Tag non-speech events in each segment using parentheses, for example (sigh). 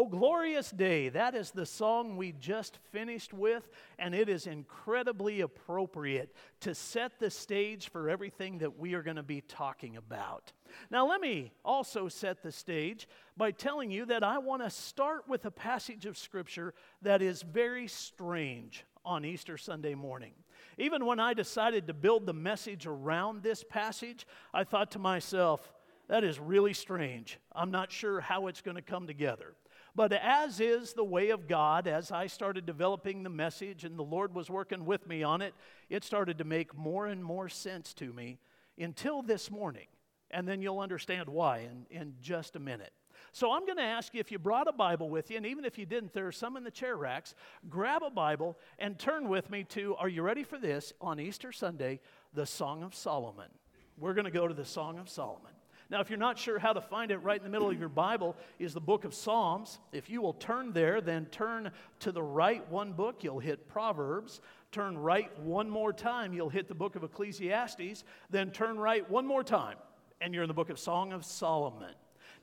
Oh, glorious day. That is the song we just finished with, and it is incredibly appropriate to set the stage for everything that we are going to be talking about. Now, let me also set the stage by telling you that I want to start with a passage of Scripture that is very strange on Easter Sunday morning. Even when I decided to build the message around this passage, I thought to myself, that is really strange. I'm not sure how it's going to come together. But as is the way of God, as I started developing the message and the Lord was working with me on it, it started to make more and more sense to me until this morning. And then you'll understand why in, in just a minute. So I'm going to ask you if you brought a Bible with you, and even if you didn't, there are some in the chair racks. Grab a Bible and turn with me to, are you ready for this? On Easter Sunday, the Song of Solomon. We're going to go to the Song of Solomon. Now, if you're not sure how to find it, right in the middle of your Bible is the book of Psalms. If you will turn there, then turn to the right one book, you'll hit Proverbs. Turn right one more time, you'll hit the book of Ecclesiastes. Then turn right one more time, and you're in the book of Song of Solomon.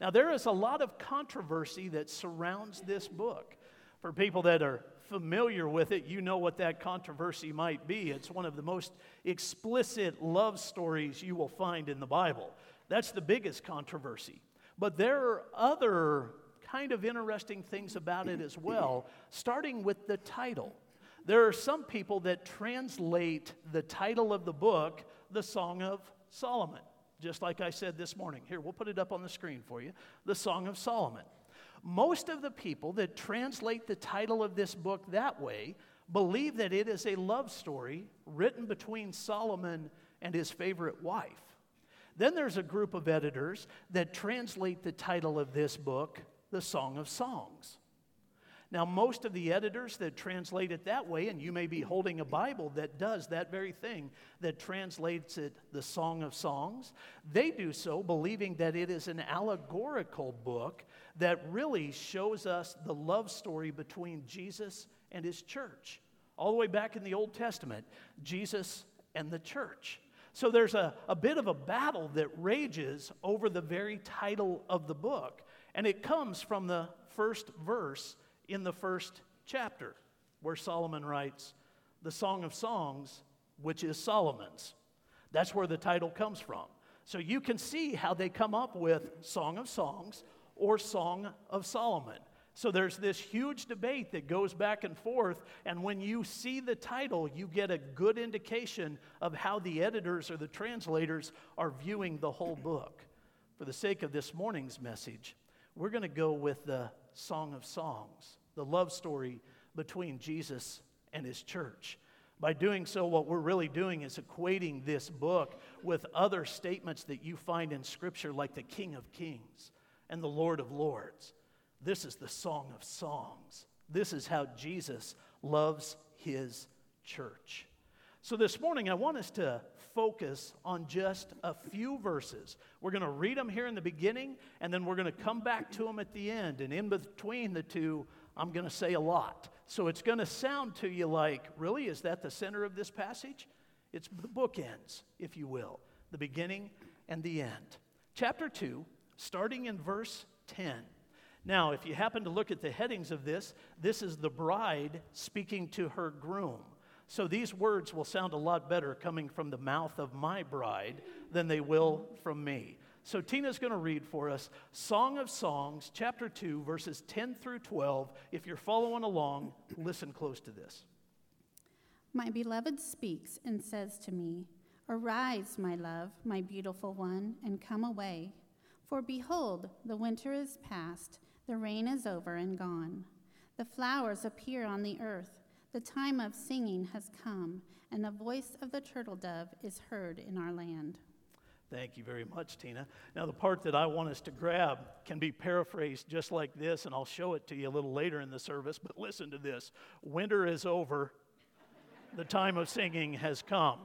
Now, there is a lot of controversy that surrounds this book. For people that are familiar with it, you know what that controversy might be. It's one of the most explicit love stories you will find in the Bible. That's the biggest controversy. But there are other kind of interesting things about it as well, starting with the title. There are some people that translate the title of the book, the Song of Solomon, just like I said this morning. Here, we'll put it up on the screen for you the Song of Solomon. Most of the people that translate the title of this book that way believe that it is a love story written between Solomon and his favorite wife. Then there's a group of editors that translate the title of this book, The Song of Songs. Now, most of the editors that translate it that way, and you may be holding a Bible that does that very thing, that translates it the Song of Songs, they do so believing that it is an allegorical book that really shows us the love story between Jesus and his church. All the way back in the Old Testament, Jesus and the church. So there's a, a bit of a battle that rages over the very title of the book. And it comes from the first verse in the first chapter, where Solomon writes, The Song of Songs, which is Solomon's. That's where the title comes from. So you can see how they come up with Song of Songs or Song of Solomon. So there's this huge debate that goes back and forth, and when you see the title, you get a good indication of how the editors or the translators are viewing the whole book. For the sake of this morning's message, we're going to go with the Song of Songs, the love story between Jesus and his church. By doing so, what we're really doing is equating this book with other statements that you find in Scripture, like the King of Kings and the Lord of Lords. This is the Song of Songs. This is how Jesus loves his church. So, this morning, I want us to focus on just a few verses. We're going to read them here in the beginning, and then we're going to come back to them at the end. And in between the two, I'm going to say a lot. So, it's going to sound to you like, really, is that the center of this passage? It's the bookends, if you will, the beginning and the end. Chapter 2, starting in verse 10. Now, if you happen to look at the headings of this, this is the bride speaking to her groom. So these words will sound a lot better coming from the mouth of my bride than they will from me. So Tina's going to read for us Song of Songs, chapter 2, verses 10 through 12. If you're following along, listen close to this. My beloved speaks and says to me, Arise, my love, my beautiful one, and come away. For behold, the winter is past the rain is over and gone. The flowers appear on the earth. The time of singing has come, and the voice of the turtle dove is heard in our land. Thank you very much, Tina. Now, the part that I want us to grab can be paraphrased just like this, and I'll show it to you a little later in the service, but listen to this Winter is over, the time of singing has come.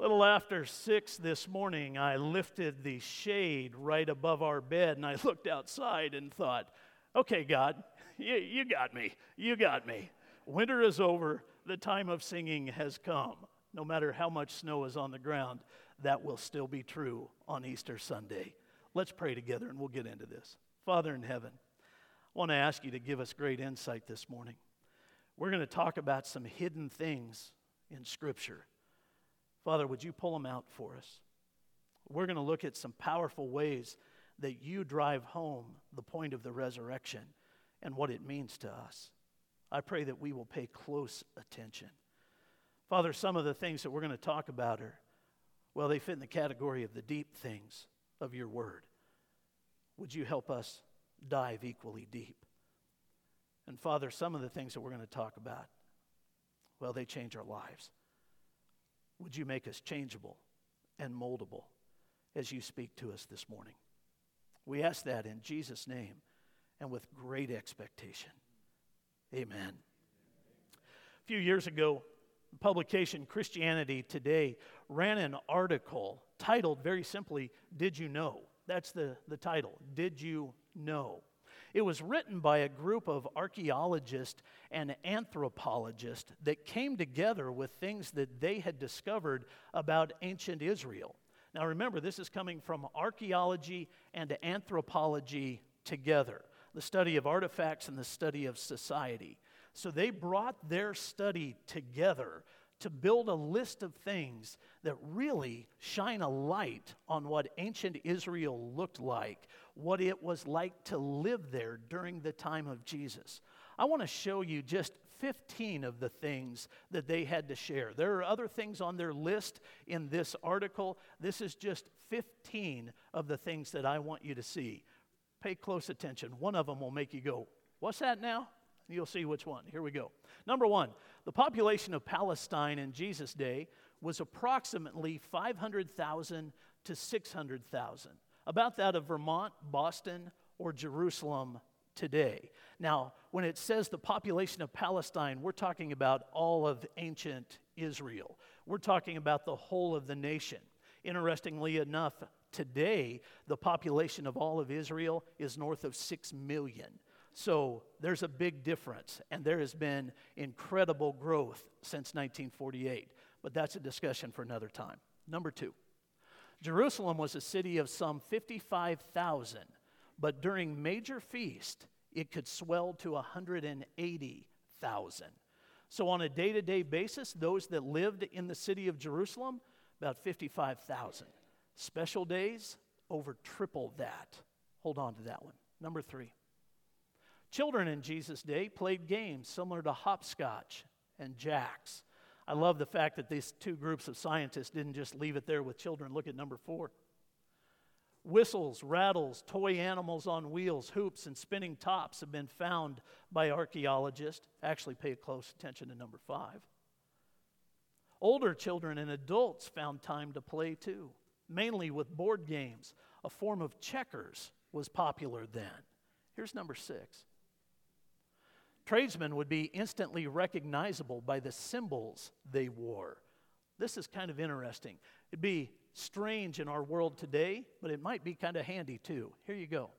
Little after six this morning, I lifted the shade right above our bed and I (laughs) looked outside and thought, okay, God, you, you got me. You got me. Winter is over. The time of singing has come. No matter how much snow is on the ground, that will still be true on Easter Sunday. Let's pray together and we'll get into this. Father in heaven, I want to ask you to give us great insight this morning. We're going to talk about some hidden things in Scripture. Father, would you pull them out for us? We're going to look at some powerful ways that you drive home the point of the resurrection and what it means to us. I pray that we will pay close attention. Father, some of the things that we're going to talk about are, well, they fit in the category of the deep things of your word. Would you help us dive equally deep? And Father, some of the things that we're going to talk about, well, they change our lives. Would you make us changeable and moldable as you speak to us this morning? We ask that in Jesus' name and with great expectation. Amen. A few years ago, the publication Christianity Today ran an article titled very simply, Did You Know? That's the, the title, Did You Know? It was written by a group of archaeologists and anthropologists that came together with things that they had discovered about ancient Israel. Now remember, this is coming from archaeology and anthropology together the study of artifacts and the study of society. So they brought their study together to build a list of things that really shine a light on what ancient Israel looked like, what it was like to live there during the time of Jesus. I want to show you just 15 of the things that they had to share. There are other things on their list in this article. This is just 15 of the things that I want you to see. Pay close attention. One of them will make you go, What's that now? You'll see which one. Here we go. Number one, the population of Palestine in Jesus' day was approximately 500,000 to 600,000, about that of Vermont, Boston, or Jerusalem today. Now, when it says the population of Palestine, we're talking about all of ancient Israel. We're talking about the whole of the nation. Interestingly enough, today the population of all of Israel is north of 6 million. So there's a big difference, and there has been incredible growth since 1948. But that's a discussion for another time. Number two, Jerusalem was a city of some 55,000, but during major feast, it could swell to 180,000. So, on a day to day basis, those that lived in the city of Jerusalem, about 55,000. Special days, over triple that. Hold on to that one. Number three, Children in Jesus' day played games similar to hopscotch and jacks. I love the fact that these two groups of scientists didn't just leave it there with children. Look at number four. Whistles, rattles, toy animals on wheels, hoops, and spinning tops have been found by archaeologists. Actually, pay close attention to number five. Older children and adults found time to play too, mainly with board games. A form of checkers was popular then. Here's number six Tradesmen would be instantly recognizable by the symbols they wore. This is kind of interesting. It'd be strange in our world today, but it might be kind of handy too. Here you go.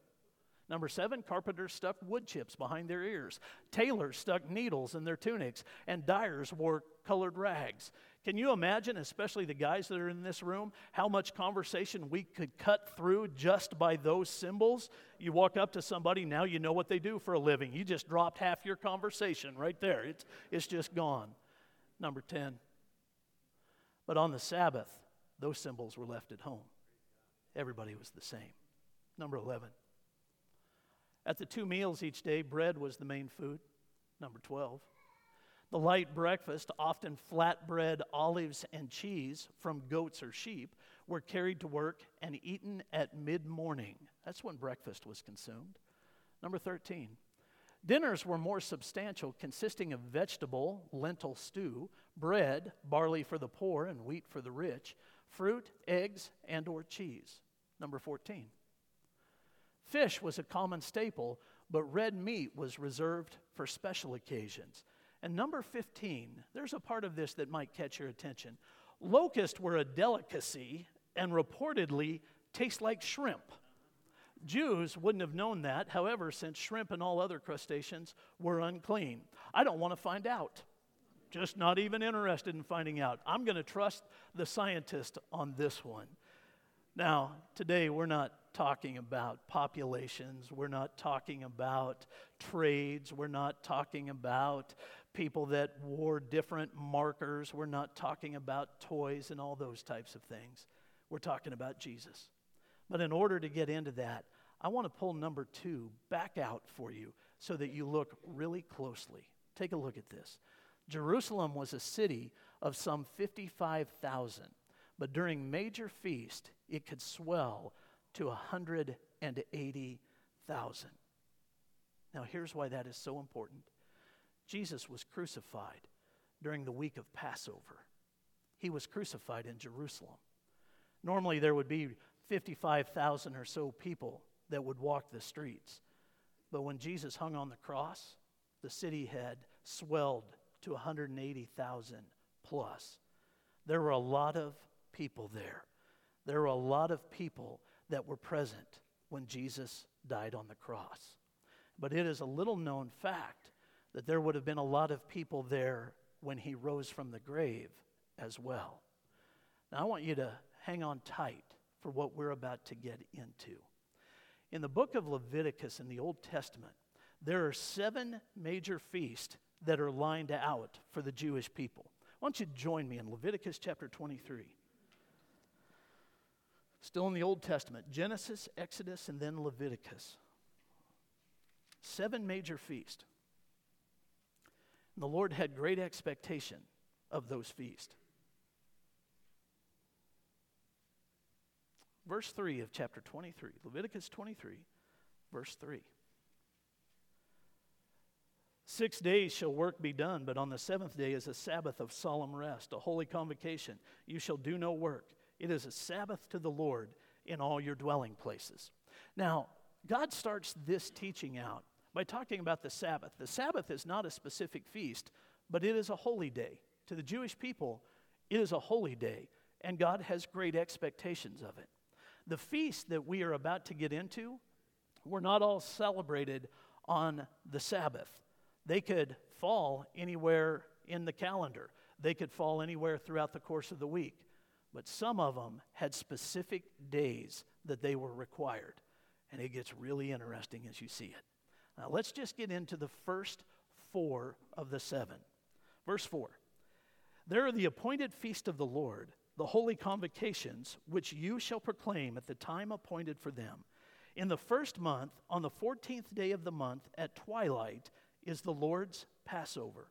Number seven, carpenters stuck wood chips behind their ears. Tailors stuck needles in their tunics, and dyers wore colored rags. Can you imagine, especially the guys that are in this room, how much conversation we could cut through just by those symbols? You walk up to somebody, now you know what they do for a living. You just dropped half your conversation right there. It's, it's just gone. Number 10. But on the Sabbath, those symbols were left at home. Everybody was the same. Number 11. At the two meals each day, bread was the main food. Number 12. The light breakfast, often flatbread, olives, and cheese from goats or sheep, were carried to work and eaten at mid morning. That's when breakfast was consumed. Number 13. Dinners were more substantial, consisting of vegetable, lentil stew, bread, barley for the poor and wheat for the rich, fruit, eggs, and or cheese. Number 14. Fish was a common staple, but red meat was reserved for special occasions. And number 15, there's a part of this that might catch your attention. Locusts were a delicacy and reportedly taste like shrimp. Jews wouldn't have known that, however, since shrimp and all other crustaceans were unclean. I don't want to find out. Just not even interested in finding out. I'm going to trust the scientist on this one. Now, today we're not talking about populations. We're not talking about trades. We're not talking about people that wore different markers. We're not talking about toys and all those types of things. We're talking about Jesus. But in order to get into that, I want to pull number two back out for you so that you look really closely. Take a look at this. Jerusalem was a city of some 55,000, but during major feast, it could swell to 180,000. Now, here's why that is so important Jesus was crucified during the week of Passover, he was crucified in Jerusalem. Normally, there would be 55,000 or so people that would walk the streets. But when Jesus hung on the cross, the city had swelled to 180,000 plus. There were a lot of people there. There were a lot of people that were present when Jesus died on the cross. But it is a little known fact that there would have been a lot of people there when he rose from the grave as well. Now, I want you to hang on tight for what we're about to get into. In the book of Leviticus in the Old Testament, there are seven major feasts that are lined out for the Jewish people. Why don't you join me in Leviticus chapter 23? Still in the Old Testament Genesis, Exodus, and then Leviticus. Seven major feasts. And the Lord had great expectation of those feasts. Verse 3 of chapter 23, Leviticus 23, verse 3. Six days shall work be done, but on the seventh day is a Sabbath of solemn rest, a holy convocation. You shall do no work. It is a Sabbath to the Lord in all your dwelling places. Now, God starts this teaching out by talking about the Sabbath. The Sabbath is not a specific feast, but it is a holy day. To the Jewish people, it is a holy day, and God has great expectations of it. The feast that we are about to get into were not all celebrated on the Sabbath. They could fall anywhere in the calendar, they could fall anywhere throughout the course of the week. But some of them had specific days that they were required. And it gets really interesting as you see it. Now, let's just get into the first four of the seven. Verse 4 There are the appointed feast of the Lord, the holy convocations, which you shall proclaim at the time appointed for them. In the first month, on the fourteenth day of the month, at twilight, is the Lord's Passover.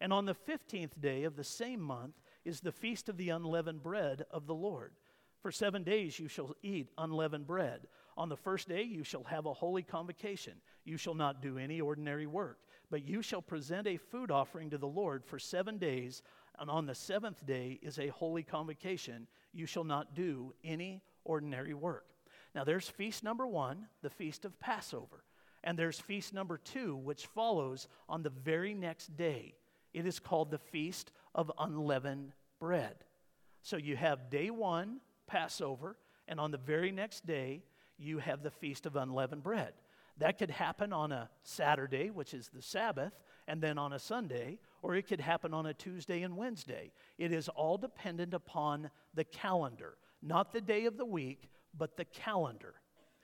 And on the 15th day of the same month is the feast of the unleavened bread of the Lord. For seven days you shall eat unleavened bread. On the first day you shall have a holy convocation. You shall not do any ordinary work, but you shall present a food offering to the Lord for seven days. And on the seventh day is a holy convocation. You shall not do any ordinary work. Now there's feast number one, the feast of Passover. And there's feast number two, which follows on the very next day. It is called the Feast of Unleavened Bread. So you have day one, Passover, and on the very next day, you have the Feast of Unleavened Bread. That could happen on a Saturday, which is the Sabbath, and then on a Sunday, or it could happen on a Tuesday and Wednesday. It is all dependent upon the calendar, not the day of the week, but the calendar.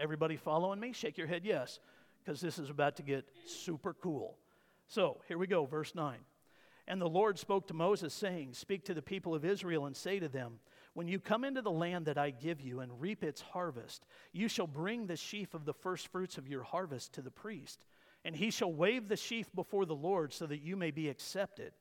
Everybody following me? Shake your head, yes because this is about to get super cool. So here we go, verse 9. And the Lord spoke to Moses, saying, Speak to the people of Israel and say to them, When you come into the land that I give you and reap its harvest, you shall bring the sheaf of the firstfruits of your harvest to the priest, and he shall wave the sheaf before the Lord so that you may be accepted.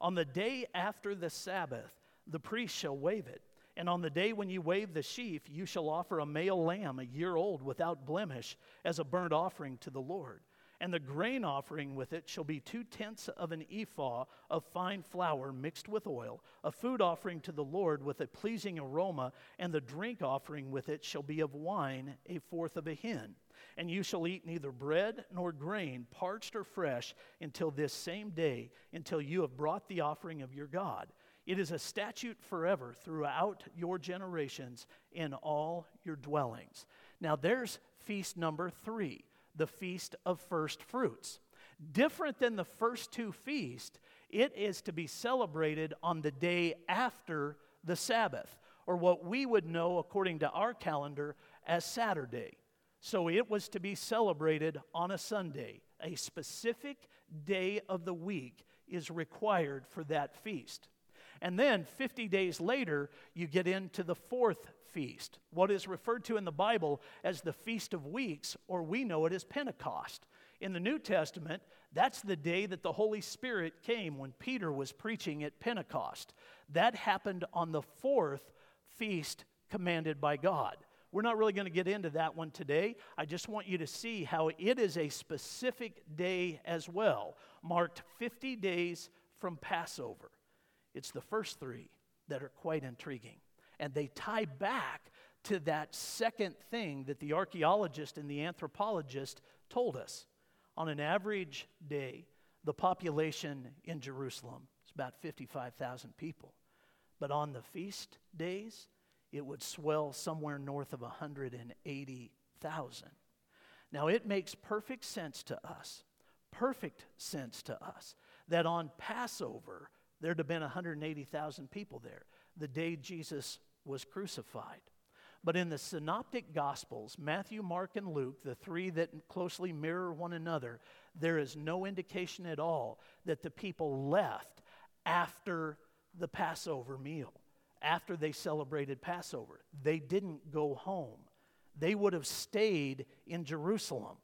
On the day after the Sabbath, the priest shall wave it. And on the day when you wave the sheaf, you shall offer a male lamb, a year old, without blemish, as a burnt offering to the Lord. And the grain offering with it shall be two tenths of an ephah of fine flour mixed with oil, a food offering to the Lord with a pleasing aroma, and the drink offering with it shall be of wine, a fourth of a hin. And you shall eat neither bread nor grain, parched or fresh, until this same day, until you have brought the offering of your God. It is a statute forever throughout your generations in all your dwellings. Now, there's feast number three, the feast of first fruits. Different than the first two feasts, it is to be celebrated on the day after the Sabbath, or what we would know according to our calendar as Saturday. So it was to be celebrated on a Sunday. A specific day of the week is required for that feast. And then 50 days later, you get into the fourth feast, what is referred to in the Bible as the Feast of Weeks, or we know it as Pentecost. In the New Testament, that's the day that the Holy Spirit came when Peter was preaching at Pentecost. That happened on the fourth feast commanded by God. We're not really going to get into that one today. I just want you to see how it is a specific day as well, marked 50 days from Passover. It's the first three that are quite intriguing. And they tie back to that second thing that the archaeologist and the anthropologist told us. On an average day, the population in Jerusalem is about 55,000 people. But on the feast days, it would swell somewhere north of 180,000. Now, it makes perfect sense to us, perfect sense to us, that on Passover, there'd have been 180,000 people there the day Jesus was crucified. But in the synoptic gospels, Matthew, Mark, and Luke, the three that closely mirror one another, there is no indication at all that the people left after the Passover meal, after they celebrated Passover. They didn't go home. They would have stayed in Jerusalem.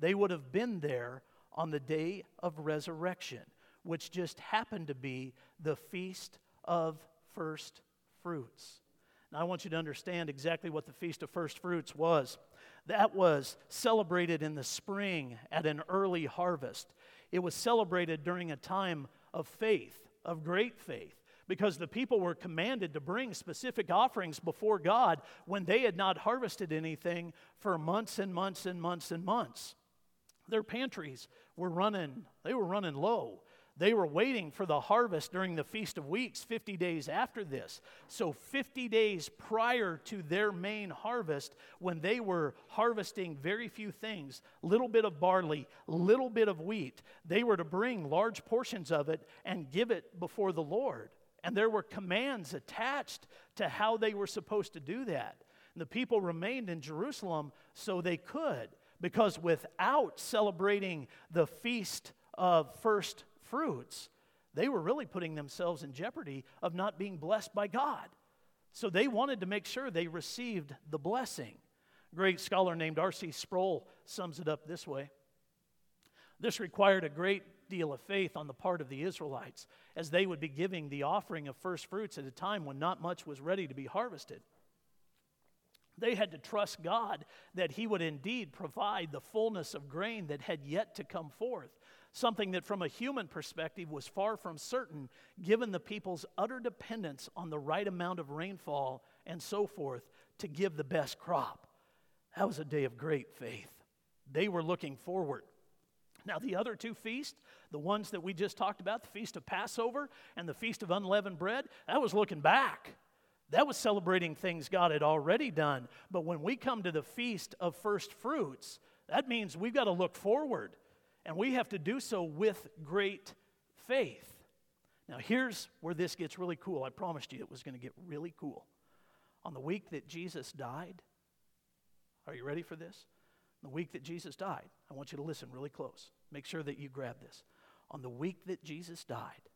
They would have been there on the day of resurrection, which just happened to be the feast of first fruits. I want you to understand exactly what the Feast of First Fruits was. That was celebrated in the spring at an early harvest. It was celebrated during a time of faith, of great faith, because the people were commanded to bring specific offerings before God when they had not harvested anything for months and months and months and months. Their pantries were running, they were running low. They were waiting for the harvest during the Feast of Weeks 50 days after this. So, 50 days prior to their main harvest, when they were harvesting very few things little bit of barley, little bit of wheat they were to bring large portions of it and give it before the Lord. And there were commands attached to how they were supposed to do that. And the people remained in Jerusalem so they could, because without celebrating the Feast of First fruits, they were really putting themselves in jeopardy of not being blessed by God. So they wanted to make sure they received the blessing. A great scholar named R.C. Sproul sums it up this way This required a great deal of faith on the part of the Israelites, as they would be giving the offering of first fruits at a time when not much was ready to be harvested. They had to trust God that He would indeed provide the fullness of grain that had yet to come forth something that from a human perspective was far from certain given the people's utter dependence on the right amount of rainfall and so forth to give the best crop. That was a day of great faith. They were looking forward. Now, the other two feasts, the ones that we just talked about, the Feast of Passover and the Feast of Unleavened Bread, that was looking back. That was celebrating things God had already done. But when we come to the Feast of First Fruits, that means we've got to look forward. And we have to do so with great faith. Now, here's where this gets really cool. I promised you it was going to get really cool. On the week that Jesus died, are you ready for this? The week that Jesus died, I want you to listen really close. Make sure that you grab this. On the week that Jesus died,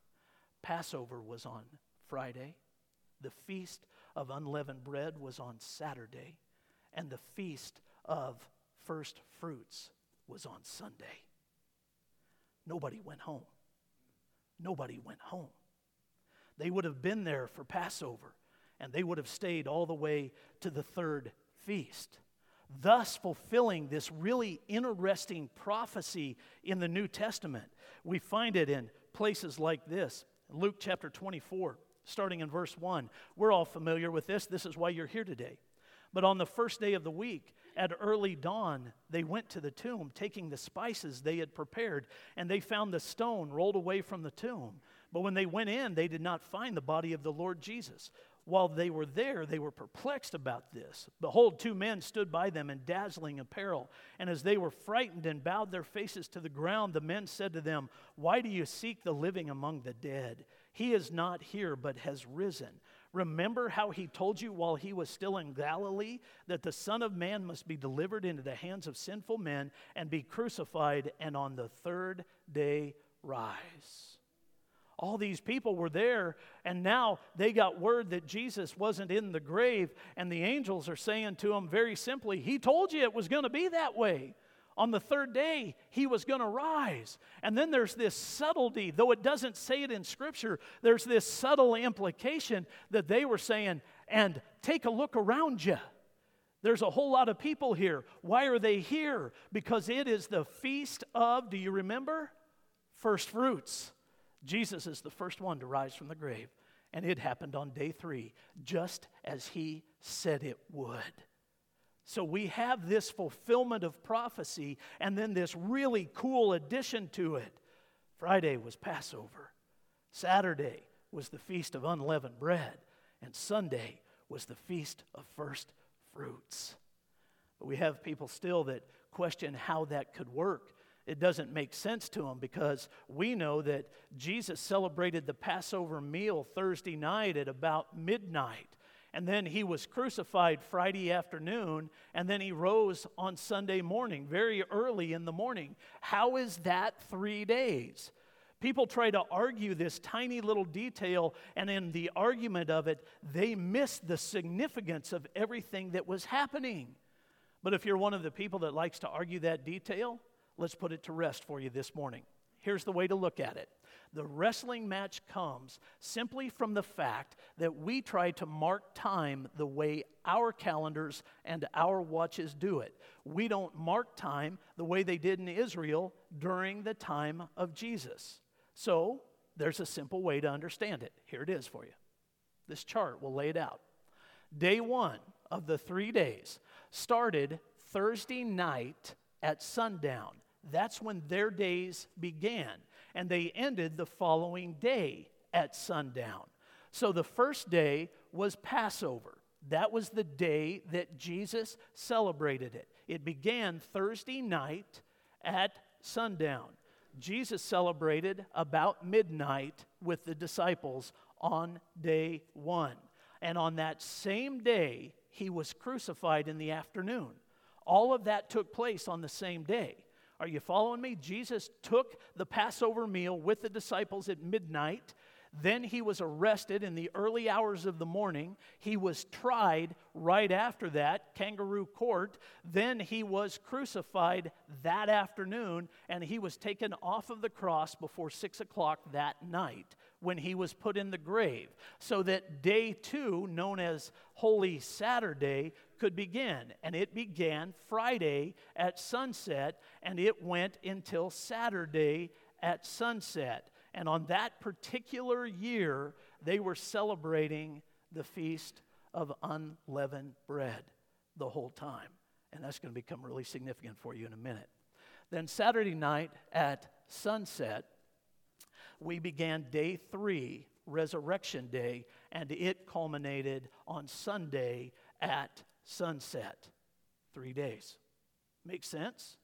Passover was on Friday, the feast of unleavened bread was on Saturday, and the feast of first fruits was on Sunday. Nobody went home. Nobody went home. They would have been there for Passover, and they would have stayed all the way to the third feast, thus fulfilling this really interesting prophecy in the New Testament. We find it in places like this Luke chapter 24, starting in verse 1. We're all familiar with this. This is why you're here today. But on the first day of the week, at early dawn, they went to the tomb, taking the spices they had prepared, and they found the stone rolled away from the tomb. But when they went in, they did not find the body of the Lord Jesus. While they were there, they were perplexed about this. Behold, two men stood by them in dazzling apparel. And as they were frightened and bowed their faces to the ground, the men said to them, Why do you seek the living among the dead? He is not here, but has risen. Remember how he told you while he was still in Galilee that the Son of Man must be delivered into the hands of sinful men and be crucified and on the third day rise. All these people were there, and now they got word that Jesus wasn't in the grave, and the angels are saying to them very simply, He told you it was going to be that way. On the third day, he was going to rise. And then there's this subtlety, though it doesn't say it in Scripture, there's this subtle implication that they were saying, and take a look around you. There's a whole lot of people here. Why are they here? Because it is the feast of, do you remember? First fruits. Jesus is the first one to rise from the grave. And it happened on day three, just as he said it would. So we have this fulfillment of prophecy and then this really cool addition to it. Friday was Passover, Saturday was the Feast of Unleavened Bread, and Sunday was the Feast of First Fruits. But we have people still that question how that could work. It doesn't make sense to them because we know that Jesus celebrated the Passover meal Thursday night at about midnight and then he was crucified Friday afternoon, and then he rose on Sunday morning, very early in the morning. How is that three days? People try to argue this tiny little detail, and in the argument of it, they miss the significance of everything that was happening. But if you're one of the people that likes to argue that detail, let's put it to rest for you this morning. Here's the way to look at it the wrestling match comes simply from the fact that we try to mark time the way our calendars and our watches do it. We don't mark time the way they did in Israel during the time of Jesus. So, there's a simple way to understand it. Here it is for you. This chart will lay it out. Day one of the three days started Thursday night at sundown. That's when their days began and they ended the following day at sundown. So the first day was Passover. That was the day that Jesus celebrated it. It began Thursday night at sundown. Jesus celebrated about midnight with the disciples on day one. And on that same day, he was crucified in the afternoon. All of that took place on the same day. Are you following me? Jesus took the Passover meal with the disciples at midnight. Then he was arrested in the early hours of the morning. He was tried right after that, kangaroo court. Then he was crucified that afternoon, and he was taken off of the cross before six o'clock that night when he was put in the grave. So that day two, known as Holy Saturday, could begin. And it began Friday at sunset, and it went until Saturday at sunset. And on that particular year, they were celebrating the Feast of Unleavened Bread the whole time. And that's going to become really significant for you in a minute. Then, Saturday night at sunset, we began day three, Resurrection Day, and it culminated on Sunday at sunset. Three days. Makes sense?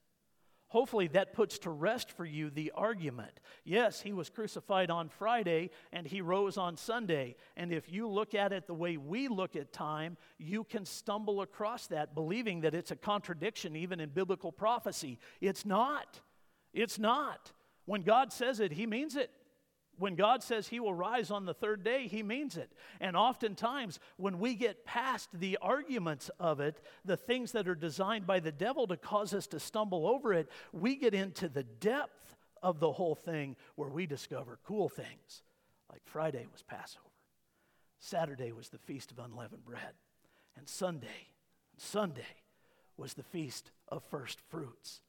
Hopefully, that puts to rest for you the argument. Yes, he was crucified on Friday and he rose on Sunday. And if you look at it the way we look at time, you can stumble across that, believing that it's a contradiction even in biblical prophecy. It's not. It's not. When God says it, he means it. When God says He will rise on the third day, He means it. And oftentimes, when we get past the arguments of it, the things that are designed by the devil to cause us to stumble over it, we get into the depth of the whole thing where we discover cool things. Like Friday was Passover, Saturday was the Feast of Unleavened Bread, and Sunday, Sunday was the Feast of First Fruits.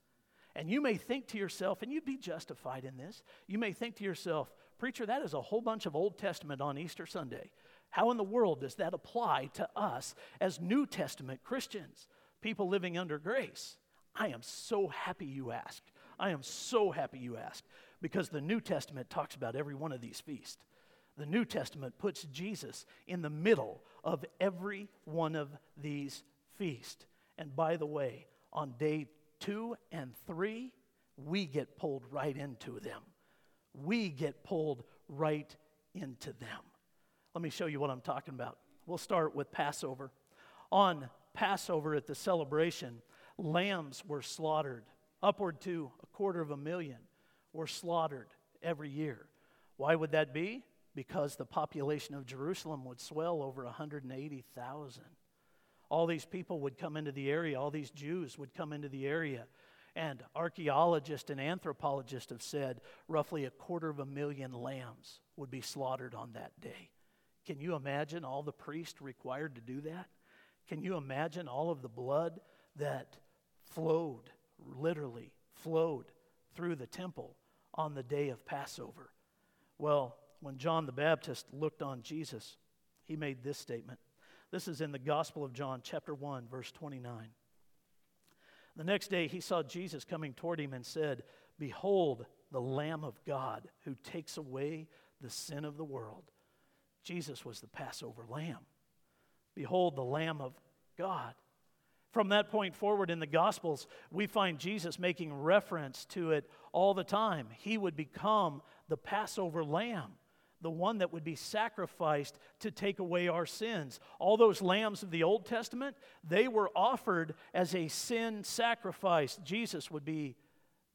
And you may think to yourself, and you'd be justified in this, you may think to yourself, Preacher, that is a whole bunch of Old Testament on Easter Sunday. How in the world does that apply to us as New Testament Christians, people living under grace? I am so happy you asked. I am so happy you asked because the New Testament talks about every one of these feasts. The New Testament puts Jesus in the middle of every one of these feasts. And by the way, on day two and three, we get pulled right into them we get pulled right into them. Let me show you what I'm talking about. We'll start with Passover. On Passover at the celebration, lambs were slaughtered. Upward to a quarter of a million were slaughtered every year. Why would that be? Because the population of Jerusalem would swell over 180,000. All these people would come into the area, all these Jews would come into the area. And archaeologists and anthropologists have said roughly a quarter of a million lambs would be slaughtered on that day. Can you imagine all the priests required to do that? Can you imagine all of the blood that flowed, literally flowed through the temple on the day of Passover? Well, when John the Baptist looked on Jesus, he made this statement. This is in the Gospel of John, chapter 1, verse 29. The next day he saw Jesus coming toward him and said, Behold, the Lamb of God who takes away the sin of the world. Jesus was the Passover lamb. Behold, the Lamb of God. From that point forward in the Gospels, we find Jesus making reference to it all the time. He would become the Passover lamb, the one that would be sacrificed to take away our sins. All those lambs of the Old Testament, they were offered as a sin sacrifice. Jesus would be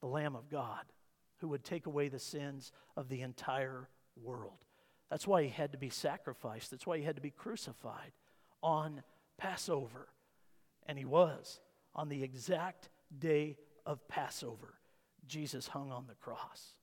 the Lamb of God who would take away the sins of the entire world. That's why he had to be sacrificed. That's why he had to be crucified on Passover. And he was. On the exact day of Passover, Jesus hung on the cross.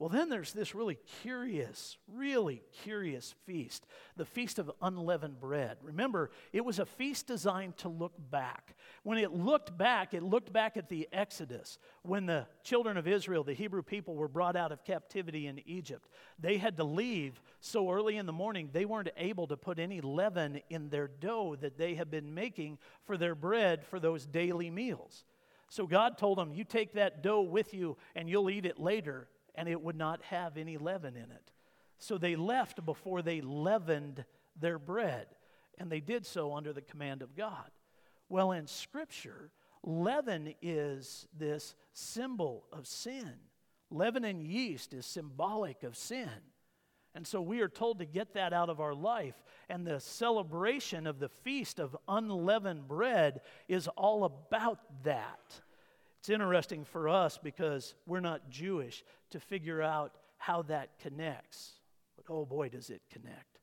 Well, then there's this really curious, really curious feast, the Feast of Unleavened Bread. Remember, it was a feast designed to look back. When it looked back, it looked back at the Exodus, when the children of Israel, the Hebrew people, were brought out of captivity in Egypt. They had to leave so early in the morning, they weren't able to put any leaven in their dough that they had been making for their bread for those daily meals. So God told them, You take that dough with you and you'll eat it later and it would not have any leaven in it. So they left before they leavened their bread, and they did so under the command of God. Well, in Scripture, leaven is this symbol of sin. Leaven and yeast is symbolic of sin. And so we are told to get that out of our life. And the celebration of the feast of unleavened bread is all about that. It's interesting for us because we're not Jewish to figure out how that connects. But oh boy, does it connect.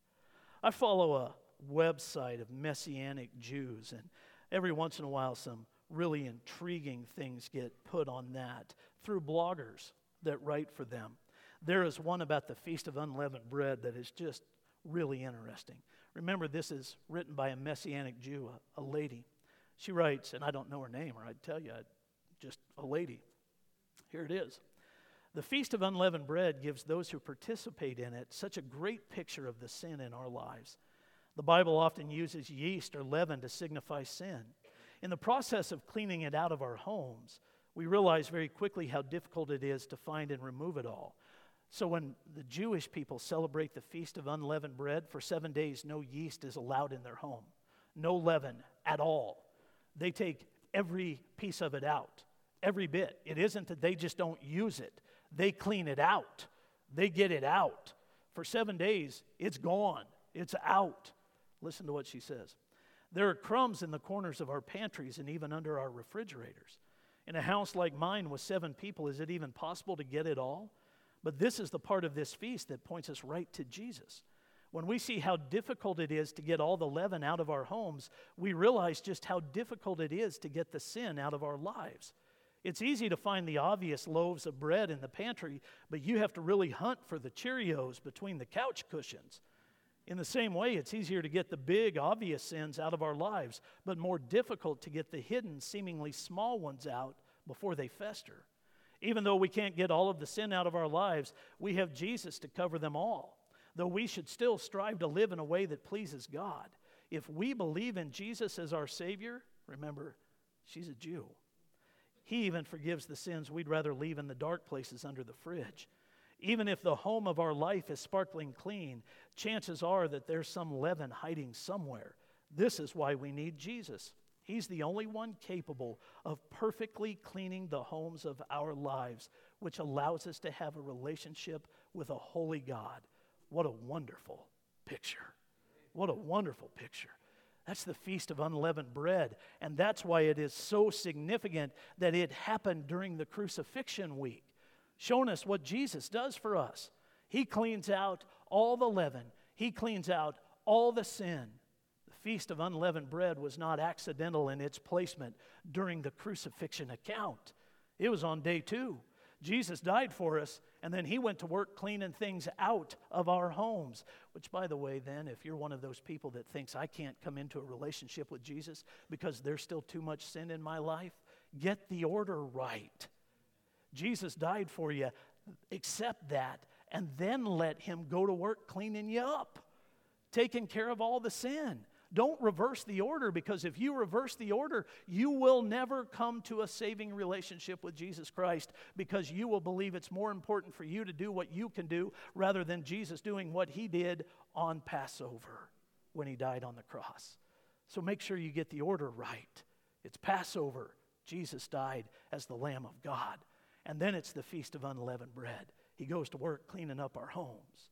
I follow a website of Messianic Jews, and every once in a while, some really intriguing things get put on that through bloggers that write for them. There is one about the Feast of Unleavened Bread that is just really interesting. Remember, this is written by a Messianic Jew, a, a lady. She writes, and I don't know her name, or I'd tell you, I'd a lady. Here it is. The Feast of Unleavened Bread gives those who participate in it such a great picture of the sin in our lives. The Bible often uses yeast or leaven to signify sin. In the process of cleaning it out of our homes, we realize very quickly how difficult it is to find and remove it all. So, when the Jewish people celebrate the Feast of Unleavened Bread, for seven days, no yeast is allowed in their home, no leaven at all. They take every piece of it out every bit. It isn't that they just don't use it, they clean it out, they get it out. For seven days, it's gone, it's out. Listen to what she says. There are crumbs in the corners of our pantries and even under our refrigerators. In a house like mine with seven people, is it even possible to get it all? But this is the part of this feast that points us right to Jesus. When we see how difficult it is to get all the leaven out of our homes, we realize just how difficult it is to get the sin out of our lives. It's easy to find the obvious loaves of bread in the pantry, but you have to really hunt for the Cheerios between the couch cushions. In the same way, it's easier to get the big, obvious sins out of our lives, but more difficult to get the hidden, seemingly small ones out before they fester. Even though we can't get all of the sin out of our lives, we have Jesus to cover them all. Though we should still strive to live in a way that pleases God. If we believe in Jesus as our Savior, remember, she's a Jew. He even forgives the sins we'd rather leave in the dark places under the fridge. Even if the home of our life is sparkling clean, chances are that there's some leaven hiding somewhere. This is why we need Jesus. He's the only one capable of perfectly cleaning the homes of our lives, which allows us to have a relationship with a holy God. What a wonderful, picture. What a wonderful picture. That's the Feast of Unleavened Bread. And that's why it is so significant that it happened during the crucifixion week, showing us what Jesus does for us. He cleans out all the leaven, He cleans out all the sin. The Feast of Unleavened Bread was not accidental in its placement during the crucifixion account, it was on day two. Jesus died for us, and then he went to work cleaning things out of our homes. Which, by the way, then, if you're one of those people that thinks I can't come into a relationship with Jesus because there's still too much sin in my life, get the order right. Jesus died for you. Accept that, and then let him go to work cleaning you up, taking care of all the sin. Don't reverse the order because if you reverse the order, you will never come to a saving relationship with Jesus Christ because you will believe it's more important for you to do what you can do rather than Jesus doing what he did on Passover when he died on the cross. So make sure you get the order right. It's Passover. Jesus died as the Lamb of God. And then it's the Feast of Unleavened Bread. He goes to work cleaning up our homes.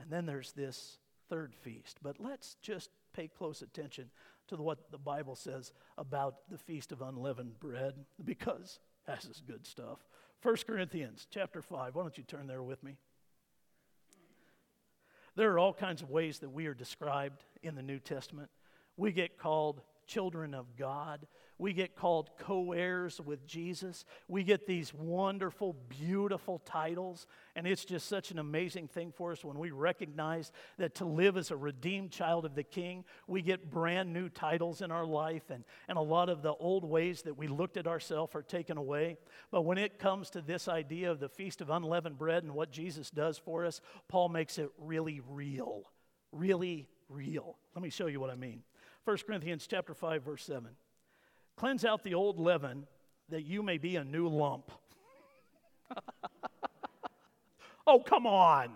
And then there's this third feast. But let's just pay close attention to what the Bible says about the Feast of Unleavened Bread because that's good stuff. 1 Corinthians chapter 5. Why don't you turn there with me? There are all kinds of ways that we are described in the New Testament. We get called children of God. We get called co heirs with Jesus. We get these wonderful, beautiful titles. And it's just such an amazing thing for us when we recognize that to live as a redeemed child of the King, we get brand new titles in our life. And, and a lot of the old ways that we looked at ourselves are taken away. But when it comes to this idea of the Feast of Unleavened Bread and what Jesus does for us, Paul makes it really real. Really real. Let me show you what I mean. 1 Corinthians chapter 5 verse 7. Cleanse out the old leaven that you may be a new lump. (laughs) oh, come on.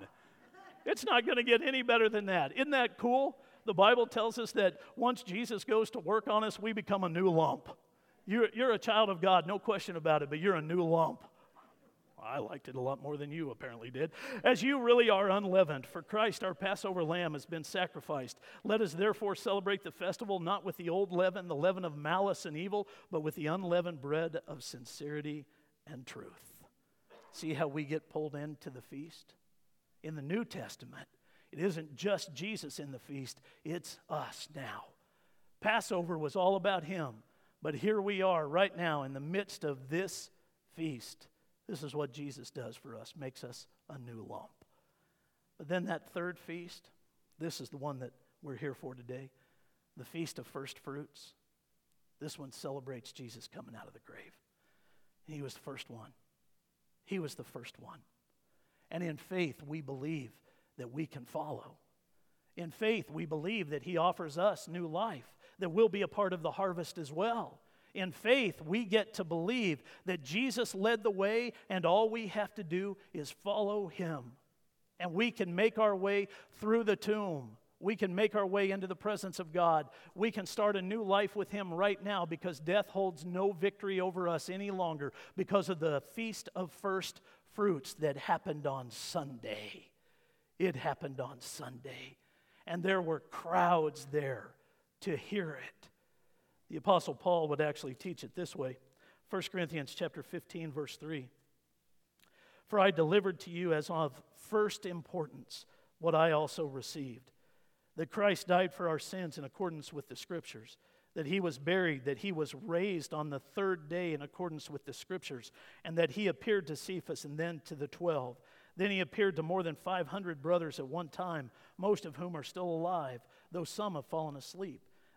It's not going to get any better than that. Isn't that cool? The Bible tells us that once Jesus goes to work on us, we become a new lump. You're, you're a child of God, no question about it, but you're a new lump. I liked it a lot more than you apparently did. As you really are unleavened, for Christ, our Passover lamb, has been sacrificed. Let us therefore celebrate the festival not with the old leaven, the leaven of malice and evil, but with the unleavened bread of sincerity and truth. See how we get pulled into the feast? In the New Testament, it isn't just Jesus in the feast, it's us now. Passover was all about him, but here we are right now in the midst of this feast. This is what Jesus does for us, makes us a new lump. But then that third feast, this is the one that we're here for today the Feast of First Fruits. This one celebrates Jesus coming out of the grave. He was the first one. He was the first one. And in faith, we believe that we can follow. In faith, we believe that He offers us new life, that we'll be a part of the harvest as well. In faith, we get to believe that Jesus led the way, and all we have to do is follow him. And we can make our way through the tomb. We can make our way into the presence of God. We can start a new life with Him right now because death holds no victory over us any longer because of the feast of first fruits that happened on Sunday. It happened on Sunday. And there were crowds there to hear it. The apostle Paul would actually teach it this way. 1 Corinthians chapter 15 verse 3. For I delivered to you as of first importance what I also received that Christ died for our sins in accordance with the scriptures that he was buried, that he was raised on the third day in accordance with the scriptures, and that he appeared to Cephas and then to the twelve. Then he appeared to more than 500 brothers at one time, most of whom are still alive, though some have fallen asleep.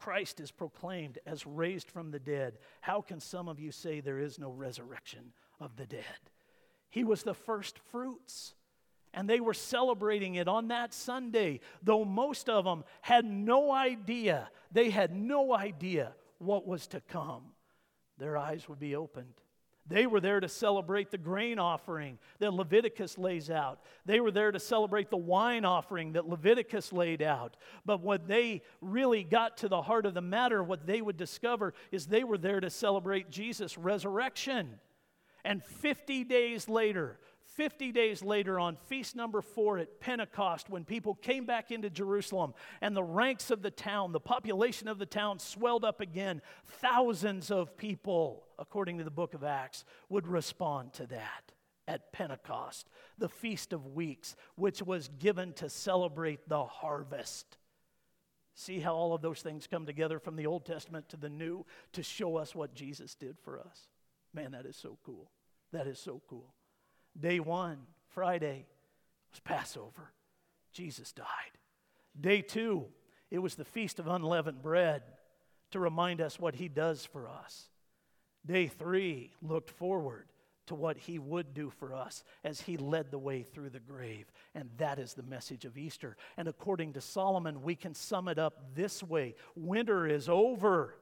Christ is proclaimed as raised from the dead, how can some of you say there is no resurrection of the dead? He was the first fruits. And they were celebrating it on that Sunday, though most of them had no idea. They had no idea what was to come. Their eyes would be opened. They were there to celebrate the grain offering that Leviticus lays out. They were there to celebrate the wine offering that Leviticus laid out. But what they really got to the heart of the matter, what they would discover is they were there to celebrate Jesus' resurrection. And 50 days later, 50 days later, on feast number four at Pentecost, when people came back into Jerusalem and the ranks of the town, the population of the town swelled up again, thousands of people, according to the book of Acts, would respond to that at Pentecost, the Feast of Weeks, which was given to celebrate the harvest. See how all of those things come together from the Old Testament to the New to show us what Jesus did for us. Man, that is so cool. That is so cool. Day one, Friday, was Passover. Jesus died. Day two, it was the Feast of Unleavened Bread to remind us what he does for us. Day three looked forward to what he would do for us as he led the way through the grave. And that is the message of Easter. And according to Solomon, we can sum it up this way Winter is over,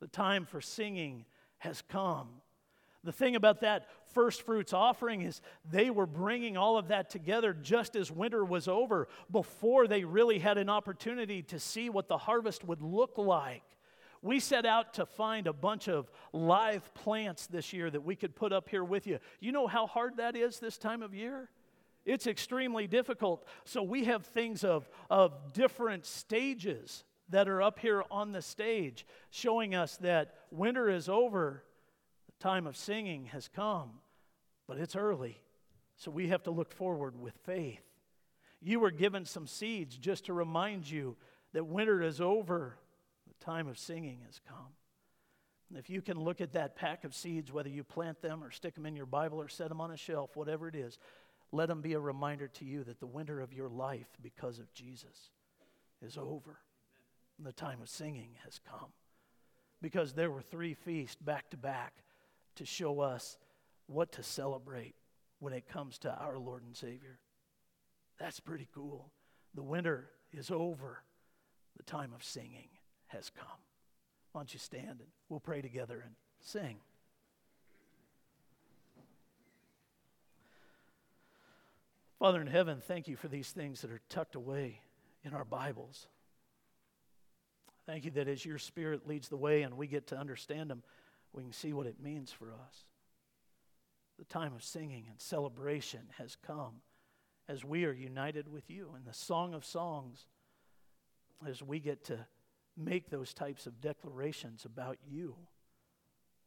the time for singing has come. The thing about that first fruits offering is they were bringing all of that together just as winter was over before they really had an opportunity to see what the harvest would look like. We set out to find a bunch of live plants this year that we could put up here with you. You know how hard that is this time of year? It's extremely difficult. So we have things of, of different stages that are up here on the stage showing us that winter is over time of singing has come, but it's early. So we have to look forward with faith. You were given some seeds just to remind you that winter is over, the time of singing has come. And if you can look at that pack of seeds, whether you plant them or stick them in your Bible or set them on a shelf, whatever it is, let them be a reminder to you that the winter of your life, because of Jesus, is over. And the time of singing has come. Because there were three feasts back to back to show us what to celebrate when it comes to our Lord and Savior. That's pretty cool. The winter is over, the time of singing has come. Why don't you stand and we'll pray together and sing. Father in heaven, thank you for these things that are tucked away in our Bibles. Thank you that as your Spirit leads the way and we get to understand them, we can see what it means for us. The time of singing and celebration has come as we are united with you. in the Song of Songs, as we get to make those types of declarations about you.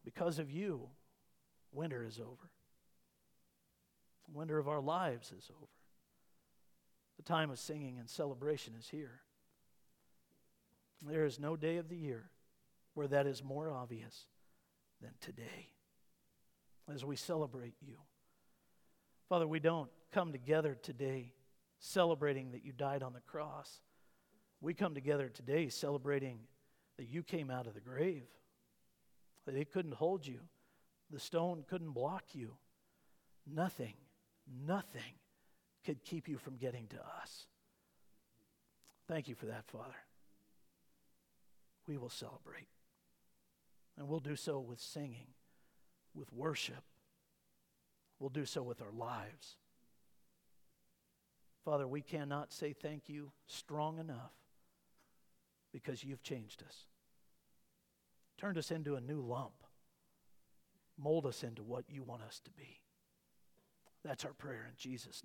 Because of you, winter is over. Winter of our lives is over. The time of singing and celebration is here. There is no day of the year where that is more obvious than today as we celebrate you. Father, we don't come together today celebrating that you died on the cross. We come together today celebrating that you came out of the grave, that it couldn't hold you, the stone couldn't block you. Nothing, nothing could keep you from getting to us. Thank you for that, Father. We will celebrate. And we'll do so with singing, with worship. We'll do so with our lives. Father, we cannot say thank you strong enough because you've changed us. Turned us into a new lump. Mold us into what you want us to be. That's our prayer in Jesus' name.